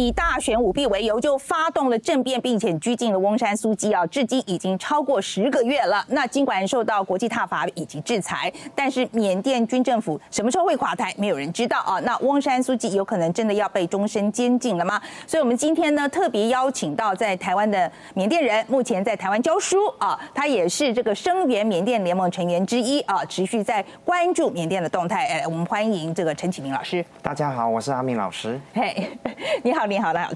以大选舞弊为由，就发动了政变，并且拘禁了翁山苏姬啊，至今已经超过十个月了。那尽管受到国际挞伐以及制裁，但是缅甸军政府什么时候会垮台，没有人知道啊。那翁山苏姬有可能真的要被终身监禁了吗？所以，我们今天呢，特别邀请到在台湾的缅甸人，目前在台湾教书啊，他也是这个声援缅甸联盟成员之一啊，持续在关注缅甸的动态。哎，我们欢迎这个陈启明老师。大家好，我是阿明老师。嘿，你好，你好，来，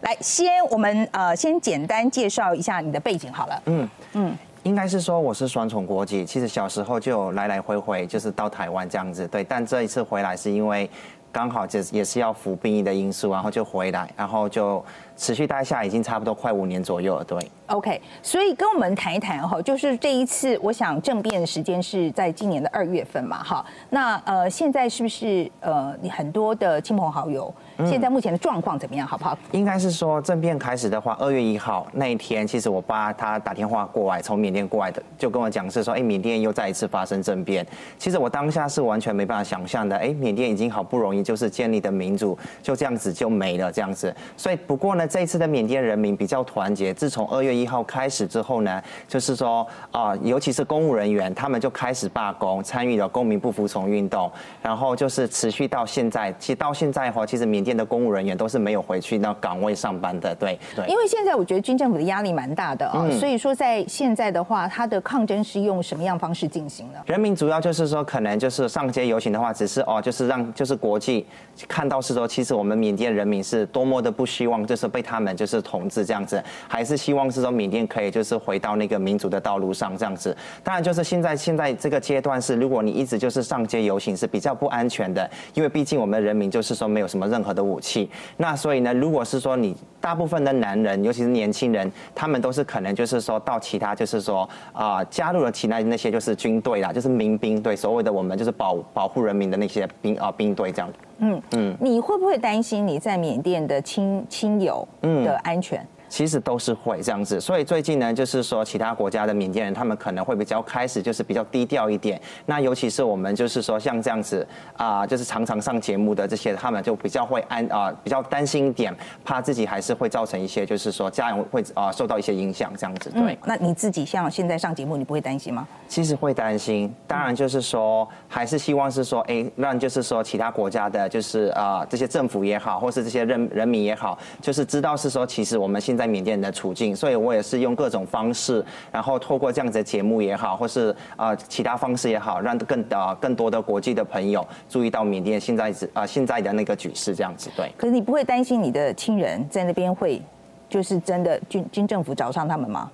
来，先我们呃，先简单介绍一下你的背景好了。嗯嗯，应该是说我是双重国籍，其实小时候就来来回回就是到台湾这样子，对，但这一次回来是因为刚好就也是要服兵役的因素，然后就回来，然后就。持续待下已经差不多快五年左右了，对。OK，所以跟我们谈一谈哈，就是这一次，我想政变的时间是在今年的二月份嘛，哈。那呃，现在是不是呃，你很多的亲朋好友，现在目前的状况怎么样，好不好？应该是说政变开始的话，二月一号那一天，其实我爸他打电话过来，从缅甸过来的，就跟我讲是说，哎，缅甸又再一次发生政变。其实我当下是完全没办法想象的，哎，缅甸已经好不容易就是建立的民主，就这样子就没了这样子。所以不过呢。这一次的缅甸人民比较团结。自从二月一号开始之后呢，就是说啊，尤其是公务人员，他们就开始罢工，参与了公民不服从运动，然后就是持续到现在。其实到现在的话，其实缅甸的公务人员都是没有回去那岗位上班的。对对。因为现在我觉得军政府的压力蛮大的啊，所以说在现在的话，他的抗争是用什么样方式进行呢？人民主要就是说，可能就是上街游行的话，只是哦，就是让就是国际看到是说，其实我们缅甸人民是多么的不希望，就是被。他们就是统治这样子，还是希望是说缅甸可以就是回到那个民主的道路上这样子。当然，就是现在现在这个阶段是，如果你一直就是上街游行是比较不安全的，因为毕竟我们人民就是说没有什么任何的武器。那所以呢，如果是说你大部分的男人，尤其是年轻人，他们都是可能就是说到其他就是说啊加入了其他那些就是军队啦，就是民兵对，所谓的我们就是保保护人民的那些兵啊兵队这样。嗯嗯，你会不会担心你在缅甸的亲亲友的安全？其实都是会这样子，所以最近呢，就是说其他国家的缅甸人，他们可能会比较开始就是比较低调一点。那尤其是我们就是说像这样子啊，就是常常上节目的这些，他们就比较会安啊，比较担心一点，怕自己还是会造成一些就是说家人会啊受到一些影响这样子。对，那你自己像现在上节目，你不会担心吗？其实会担心，当然就是说还是希望是说，哎，让就是说其他国家的，就是啊这些政府也好，或是这些人人民也好，就是知道是说其实我们现在缅甸的处境，所以我也是用各种方式，然后透过这样子的节目也好，或是啊其他方式也好，让更啊更多的国际的朋友注意到缅甸现在是啊现在的那个局势这样子。对。可是你不会担心你的亲人在那边会，就是真的军军政府找上他们吗？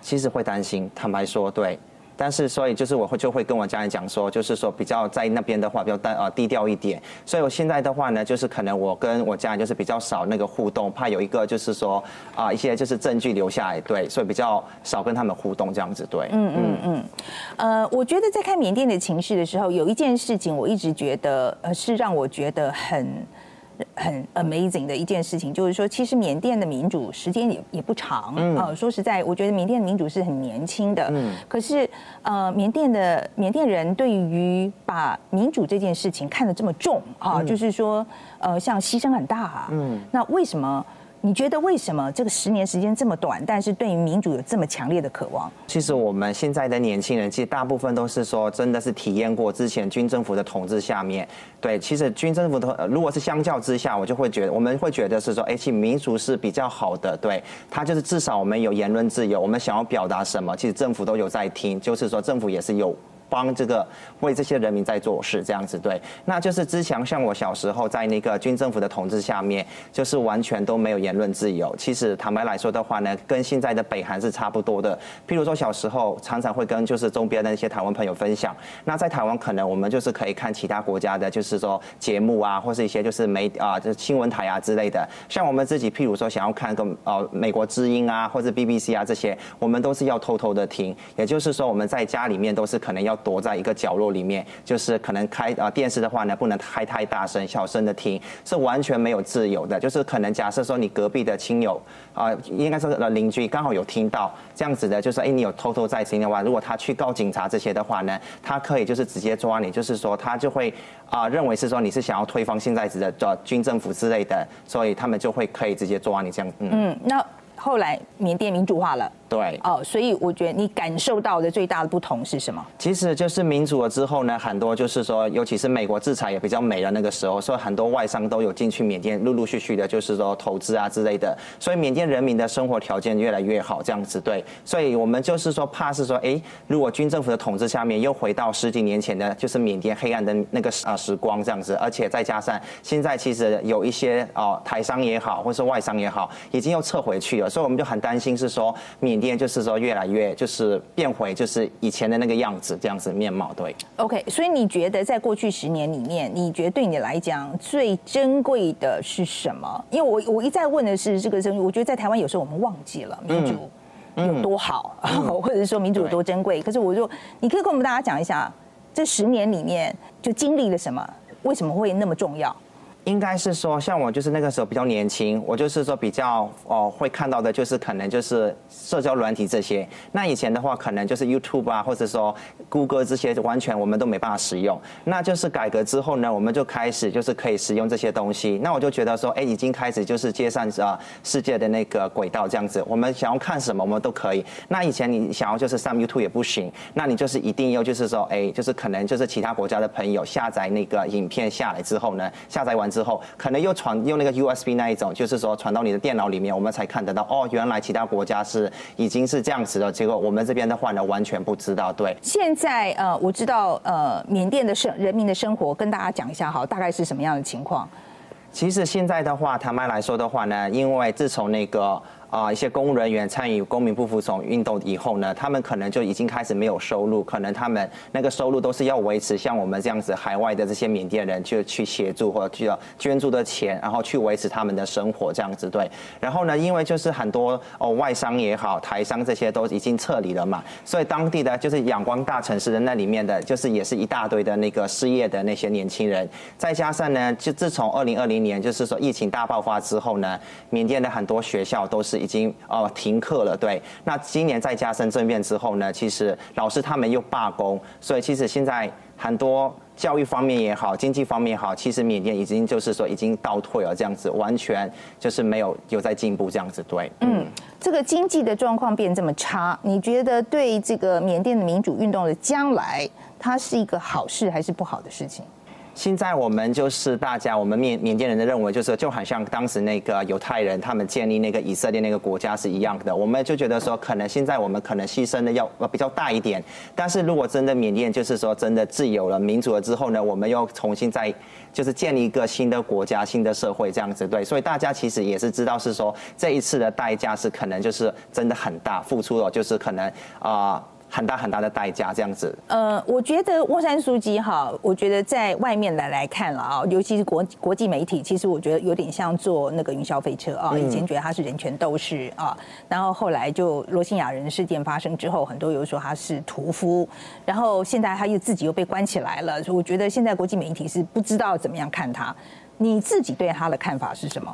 其实会担心，坦白说，对。但是，所以就是我会就会跟我家人讲说，就是说比较在那边的话比较单呃低调一点。所以我现在的话呢，就是可能我跟我家人就是比较少那个互动，怕有一个就是说啊一些就是证据留下来，对，所以比较少跟他们互动这样子，对。嗯嗯嗯。呃，我觉得在看缅甸的情势的时候，有一件事情我一直觉得呃是让我觉得很。很 amazing 的一件事情，就是说，其实缅甸的民主时间也也不长啊。说实在，我觉得缅甸的民主是很年轻的。嗯。可是，呃，缅甸的缅甸人对于把民主这件事情看得这么重啊，就是说，呃，像牺牲很大啊。嗯。那为什么？你觉得为什么这个十年时间这么短，但是对于民主有这么强烈的渴望？其实我们现在的年轻人，其实大部分都是说，真的是体验过之前军政府的统治下面。对，其实军政府的，如果是相较之下，我就会觉得，我们会觉得是说，哎，其实民主是比较好的。对，它就是至少我们有言论自由，我们想要表达什么，其实政府都有在听，就是说政府也是有。帮这个为这些人民在做事，这样子对，那就是之前像我小时候在那个军政府的统治下面，就是完全都没有言论自由。其实坦白来说的话呢，跟现在的北韩是差不多的。譬如说小时候常常会跟就是周边的那些台湾朋友分享，那在台湾可能我们就是可以看其他国家的，就是说节目啊，或是一些就是媒啊，就是新闻台啊之类的。像我们自己譬如说想要看个呃美国之音啊，或者 BBC 啊这些，我们都是要偷偷的听。也就是说我们在家里面都是可能要。躲在一个角落里面，就是可能开啊电视的话呢，不能开太大声，小声的听，是完全没有自由的。就是可能假设说你隔壁的亲友啊，应该是呃邻居刚好有听到这样子的，就是哎你有偷偷在听的话，如果他去告警察这些的话呢，他可以就是直接抓你，就是说他就会啊认为是说你是想要推翻现在的的军政府之类的，所以他们就会可以直接抓你这样。嗯，那后来缅甸民主化了。对哦，所以我觉得你感受到的最大的不同是什么？其实就是民主了之后呢，很多就是说，尤其是美国制裁也比较美了那个时候，所以很多外商都有进去缅甸，陆陆续续的，就是说投资啊之类的。所以缅甸人民的生活条件越来越好，这样子对。所以我们就是说，怕是说，哎，如果军政府的统治下面又回到十几年前的，就是缅甸黑暗的那个啊时光这样子，而且再加上现在其实有一些哦台商也好，或是外商也好，已经又撤回去了，所以我们就很担心是说缅甸就是说越来越就是变回就是以前的那个样子这样子面貌对。OK，所以你觉得在过去十年里面，你觉得对你来讲最珍贵的是什么？因为我我一再问的是这个争议，我觉得在台湾有时候我们忘记了民主有多好，或者是说民主有多珍贵。可是我就你可以跟我们大家讲一下，这十年里面就经历了什么，为什么会那么重要？应该是说，像我就是那个时候比较年轻，我就是说比较哦会看到的，就是可能就是社交软体这些。那以前的话，可能就是 YouTube 啊，或者说谷歌这些，完全我们都没办法使用。那就是改革之后呢，我们就开始就是可以使用这些东西。那我就觉得说，哎，已经开始就是接上啊世界的那个轨道这样子。我们想要看什么，我们都可以。那以前你想要就是上 YouTube 也不行，那你就是一定要就是说，哎，就是可能就是其他国家的朋友下载那个影片下来之后呢，下载完。之后可能又传用那个 USB 那一种，就是说传到你的电脑里面，我们才看得到哦，原来其他国家是已经是这样子的。结果我们这边的话呢，完全不知道。对，现在呃，我知道呃，缅甸的生人民的生活，跟大家讲一下哈，大概是什么样的情况？其实现在的话，坦白来说的话呢，因为自从那个。啊，一些公务人员参与公民不服从运动以后呢，他们可能就已经开始没有收入，可能他们那个收入都是要维持像我们这样子海外的这些缅甸人就去协助或者去捐助的钱，然后去维持他们的生活这样子对。然后呢，因为就是很多哦外商也好，台商这些都已经撤离了嘛，所以当地的就是仰光大城市的那里面的就是也是一大堆的那个失业的那些年轻人，再加上呢，就自从二零二零年就是说疫情大爆发之后呢，缅甸的很多学校都是。已经呃停课了，对。那今年再加深政变之后呢，其实老师他们又罢工，所以其实现在很多教育方面也好，经济方面也好，其实缅甸已经就是说已经倒退了，这样子完全就是没有有在进步这样子，对。嗯，这个经济的状况变这么差，你觉得对这个缅甸的民主运动的将来，它是一个好事还是不好的事情？现在我们就是大家，我们缅缅甸人的认为就是就好像当时那个犹太人他们建立那个以色列那个国家是一样的，我们就觉得说可能现在我们可能牺牲的要比较大一点，但是如果真的缅甸就是说真的自由了、民主了之后呢，我们又重新再就是建立一个新的国家、新的社会这样子对，所以大家其实也是知道是说这一次的代价是可能就是真的很大，付出了就是可能啊。很大很大的代价，这样子。呃，我觉得沃山书记哈，我觉得在外面来来看了啊，尤其是国国际媒体，其实我觉得有点像坐那个云霄飞车啊。以前觉得他是人权斗士啊，然后后来就罗兴亚人事件发生之后，很多又说他是屠夫，然后现在他又自己又被关起来了。所以我觉得现在国际媒体是不知道怎么样看他。你自己对他的看法是什么？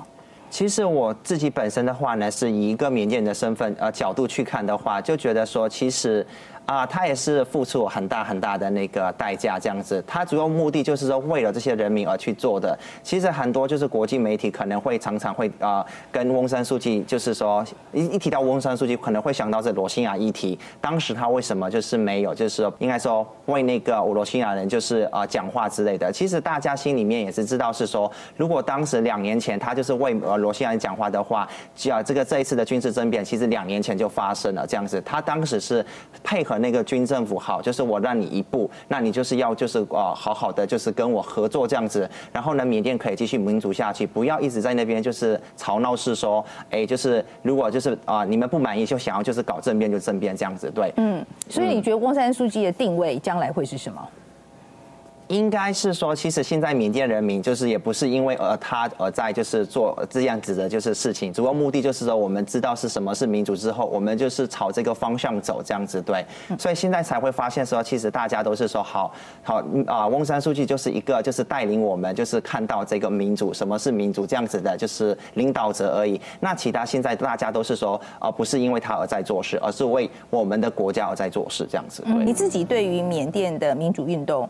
其实我自己本身的话呢，是以一个缅甸人的身份呃角度去看的话，就觉得说其实。啊，他也是付出很大很大的那个代价，这样子。他主要目的就是说，为了这些人民而去做的。其实很多就是国际媒体可能会常常会啊，跟翁山书记就是说，一一提到翁山书记，可能会想到这罗兴亚议题。当时他为什么就是没有，就是应该说为那个罗兴亚人就是啊讲话之类的。其实大家心里面也是知道，是说如果当时两年前他就是为呃罗兴亚人讲话的话，啊这个这一次的军事政变，其实两年前就发生了这样子。他当时是配合。那个军政府好，就是我让你一步，那你就是要就是啊好好的就是跟我合作这样子，然后呢缅甸可以继续民主下去，不要一直在那边就是吵闹是说，哎就是如果就是啊你们不满意就想要就是搞政变就政变这样子，对，嗯，所以你觉得翁山书记的定位将来会是什么？应该是说，其实现在缅甸人民就是也不是因为而他而在就是做这样子的就是事情，主要目的就是说我们知道是什么是民主之后，我们就是朝这个方向走这样子对，所以现在才会发现说，其实大家都是说好好啊，翁山书记就是一个就是带领我们就是看到这个民主什么是民主这样子的，就是领导者而已。那其他现在大家都是说啊，不是因为他而在做事，而是为我们的国家而在做事这样子。对，你自己对于缅甸的民主运动。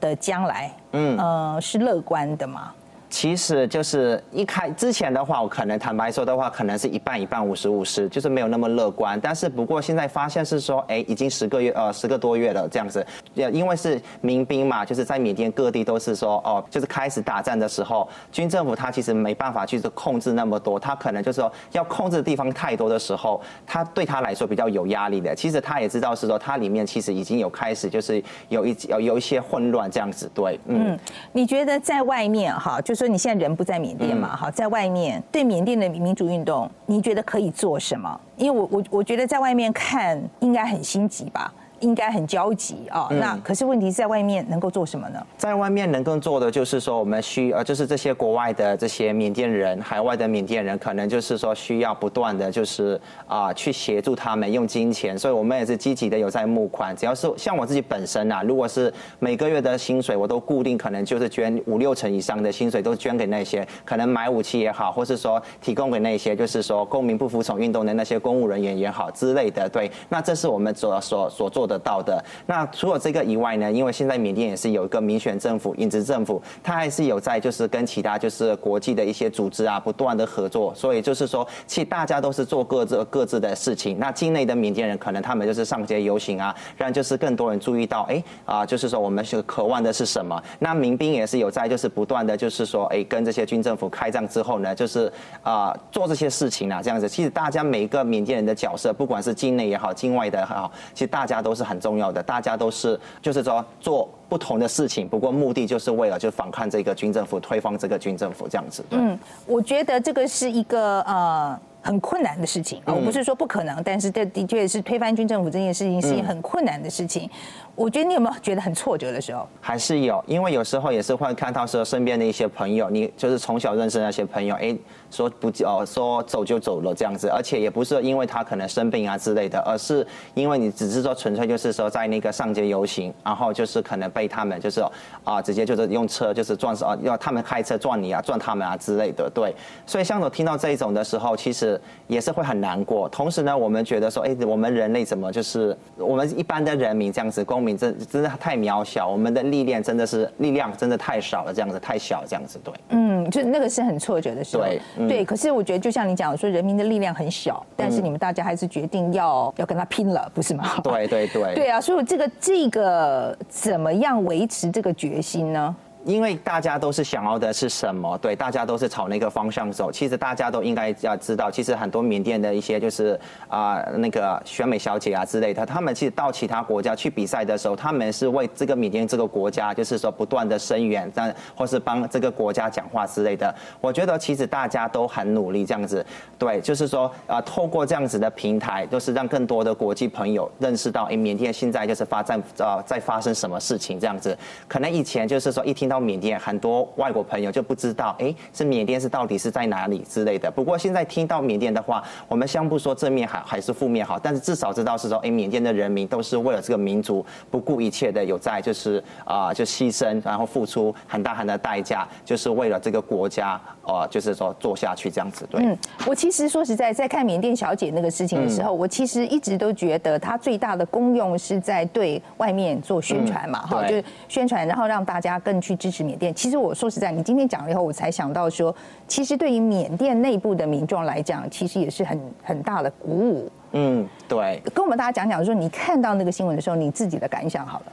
的将来，嗯，呃，是乐观的吗？其实就是一开之前的话，我可能坦白说的话，可能是一半一半五十五十，就是没有那么乐观。但是不过现在发现是说，哎，已经十个月呃十个多月了这样子，因为是民兵嘛，就是在缅甸各地都是说哦，就是开始打战的时候，军政府他其实没办法去控制那么多，他可能就是说要控制的地方太多的时候，他对他来说比较有压力的。其实他也知道是说，他里面其实已经有开始就是有一有有一些混乱这样子，对，嗯，你觉得在外面哈，就说你现在人不在缅甸嘛，哈，在外面对缅甸的民主运动，你觉得可以做什么？因为我我我觉得在外面看应该很心急吧。应该很焦急啊，那可是问题是在外面能够做什么呢？在外面能够做的就是说，我们需呃，就是这些国外的这些缅甸人，海外的缅甸人，可能就是说需要不断的就是啊，去协助他们用金钱，所以我们也是积极的有在募款。只要是像我自己本身啊，如果是每个月的薪水，我都固定可能就是捐五六成以上的薪水都捐给那些可能买武器也好，或是说提供给那些就是说公民不服从运动的那些公务人员也好之类的。对，那这是我们所所所做。得到的那除了这个以外呢？因为现在缅甸也是有一个民选政府、影子政府，它还是有在就是跟其他就是国际的一些组织啊不断的合作，所以就是说，其实大家都是做各自各自的事情。那境内的缅甸人可能他们就是上街游行啊，让就是更多人注意到，哎啊，就是说我们是渴望的是什么？那民兵也是有在就是不断的就是说，哎，跟这些军政府开战之后呢，就是啊做这些事情啊，这样子。其实大家每一个缅甸人的角色，不管是境内也好，境外的也好，其实大家都。是很重要的，大家都是就是说做不同的事情，不过目的就是为了就反抗这个军政府，推翻这个军政府这样子。嗯，我觉得这个是一个呃很困难的事情啊，我不是说不可能，但是这的确是推翻军政府这件事情是一件很困难的事情。我觉得你有没有觉得很挫折的时候？还是有，因为有时候也是会看到说身边的一些朋友，你就是从小认识那些朋友，哎。说不哦，说走就走了这样子，而且也不是因为他可能生病啊之类的，而是因为你只是说纯粹就是说在那个上街游行，然后就是可能被他们就是啊直接就是用车就是撞死啊，要他们开车撞你啊，撞他们啊之类的，对。所以像我听到这一种的时候，其实也是会很难过。同时呢，我们觉得说，哎，我们人类怎么就是我们一般的人民这样子，公民真真的太渺小，我们的力量真的是力量真的太少了，这样子太小这样子，对。嗯，就那个是很挫折的时候。对。对，可是我觉得就像你讲说，人民的力量很小，但是你们大家还是决定要要跟他拼了，不是吗？对对对。对啊，所以这个这个怎么样维持这个决心呢？因为大家都是想要的是什么？对，大家都是朝那个方向走。其实大家都应该要知道，其实很多缅甸的一些就是啊那个选美小姐啊之类的，他们其实到其他国家去比赛的时候，他们是为这个缅甸这个国家，就是说不断的声援，但或是帮这个国家讲话之类的。我觉得其实大家都很努力这样子，对，就是说啊，透过这样子的平台，就是让更多的国际朋友认识到，哎，缅甸现在就是发展啊在发生什么事情这样子。可能以前就是说一听到。缅甸很多外国朋友就不知道，哎，是缅甸是到底是在哪里之类的。不过现在听到缅甸的话，我们先不说正面好还是负面好，但是至少知道是说，哎，缅甸的人民都是为了这个民族不顾一切的有在，就是啊，就牺牲，然后付出很大很大的代价，就是为了这个国家，呃，就是说做下去这样子。对，嗯，我其实说实在，在看缅甸小姐那个事情的时候，我其实一直都觉得她最大的功用是在对外面做宣传嘛，哈，就是宣传，然后让大家更去。支持缅甸，其实我说实在，你今天讲了以后，我才想到说，其实对于缅甸内部的民众来讲，其实也是很很大的鼓舞。嗯，对。跟我们大家讲讲，说你看到那个新闻的时候，你自己的感想好了。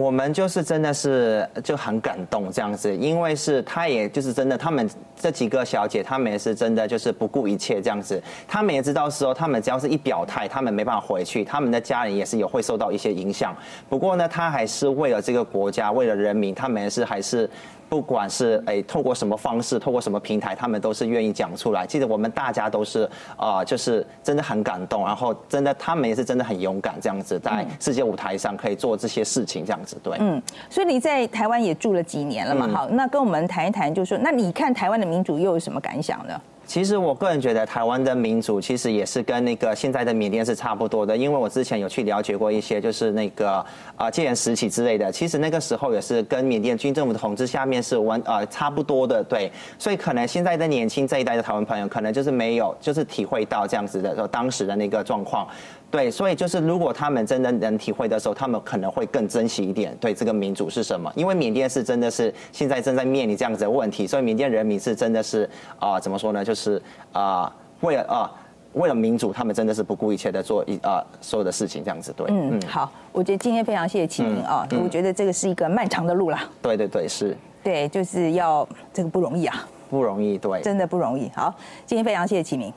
我们就是真的是就很感动这样子，因为是他也就是真的，他们这几个小姐，他们也是真的就是不顾一切这样子。他们也知道说，他们只要是一表态，他们没办法回去，他们的家人也是有会受到一些影响。不过呢，他还是为了这个国家，为了人民，他们是还是。不管是哎透过什么方式，透过什么平台，他们都是愿意讲出来。其实我们大家都是啊，就是真的很感动，然后真的他们也是真的很勇敢，这样子在世界舞台上可以做这些事情，这样子对。嗯，所以你在台湾也住了几年了嘛？好，那跟我们谈一谈，就是说，那你看台湾的民主又有什么感想呢？其实我个人觉得，台湾的民主其实也是跟那个现在的缅甸是差不多的，因为我之前有去了解过一些，就是那个啊戒严时期之类的，其实那个时候也是跟缅甸军政府的统治下面是完啊差不多的，对，所以可能现在的年轻这一代的台湾朋友，可能就是没有就是体会到这样子的说当时的那个状况。对，所以就是如果他们真的能体会的时候，他们可能会更珍惜一点对这个民主是什么。因为缅甸是真的是现在正在面临这样子的问题，所以缅甸人民是真的是啊，怎么说呢？就是啊，为了啊，为了民主，他们真的是不顾一切的做一啊所有的事情这样子。对，嗯，好，我觉得今天非常谢谢启明啊，我觉得这个是一个漫长的路啦。对对对，是。对，就是要这个不容易啊，不容易，对，真的不容易。好，今天非常谢谢启明。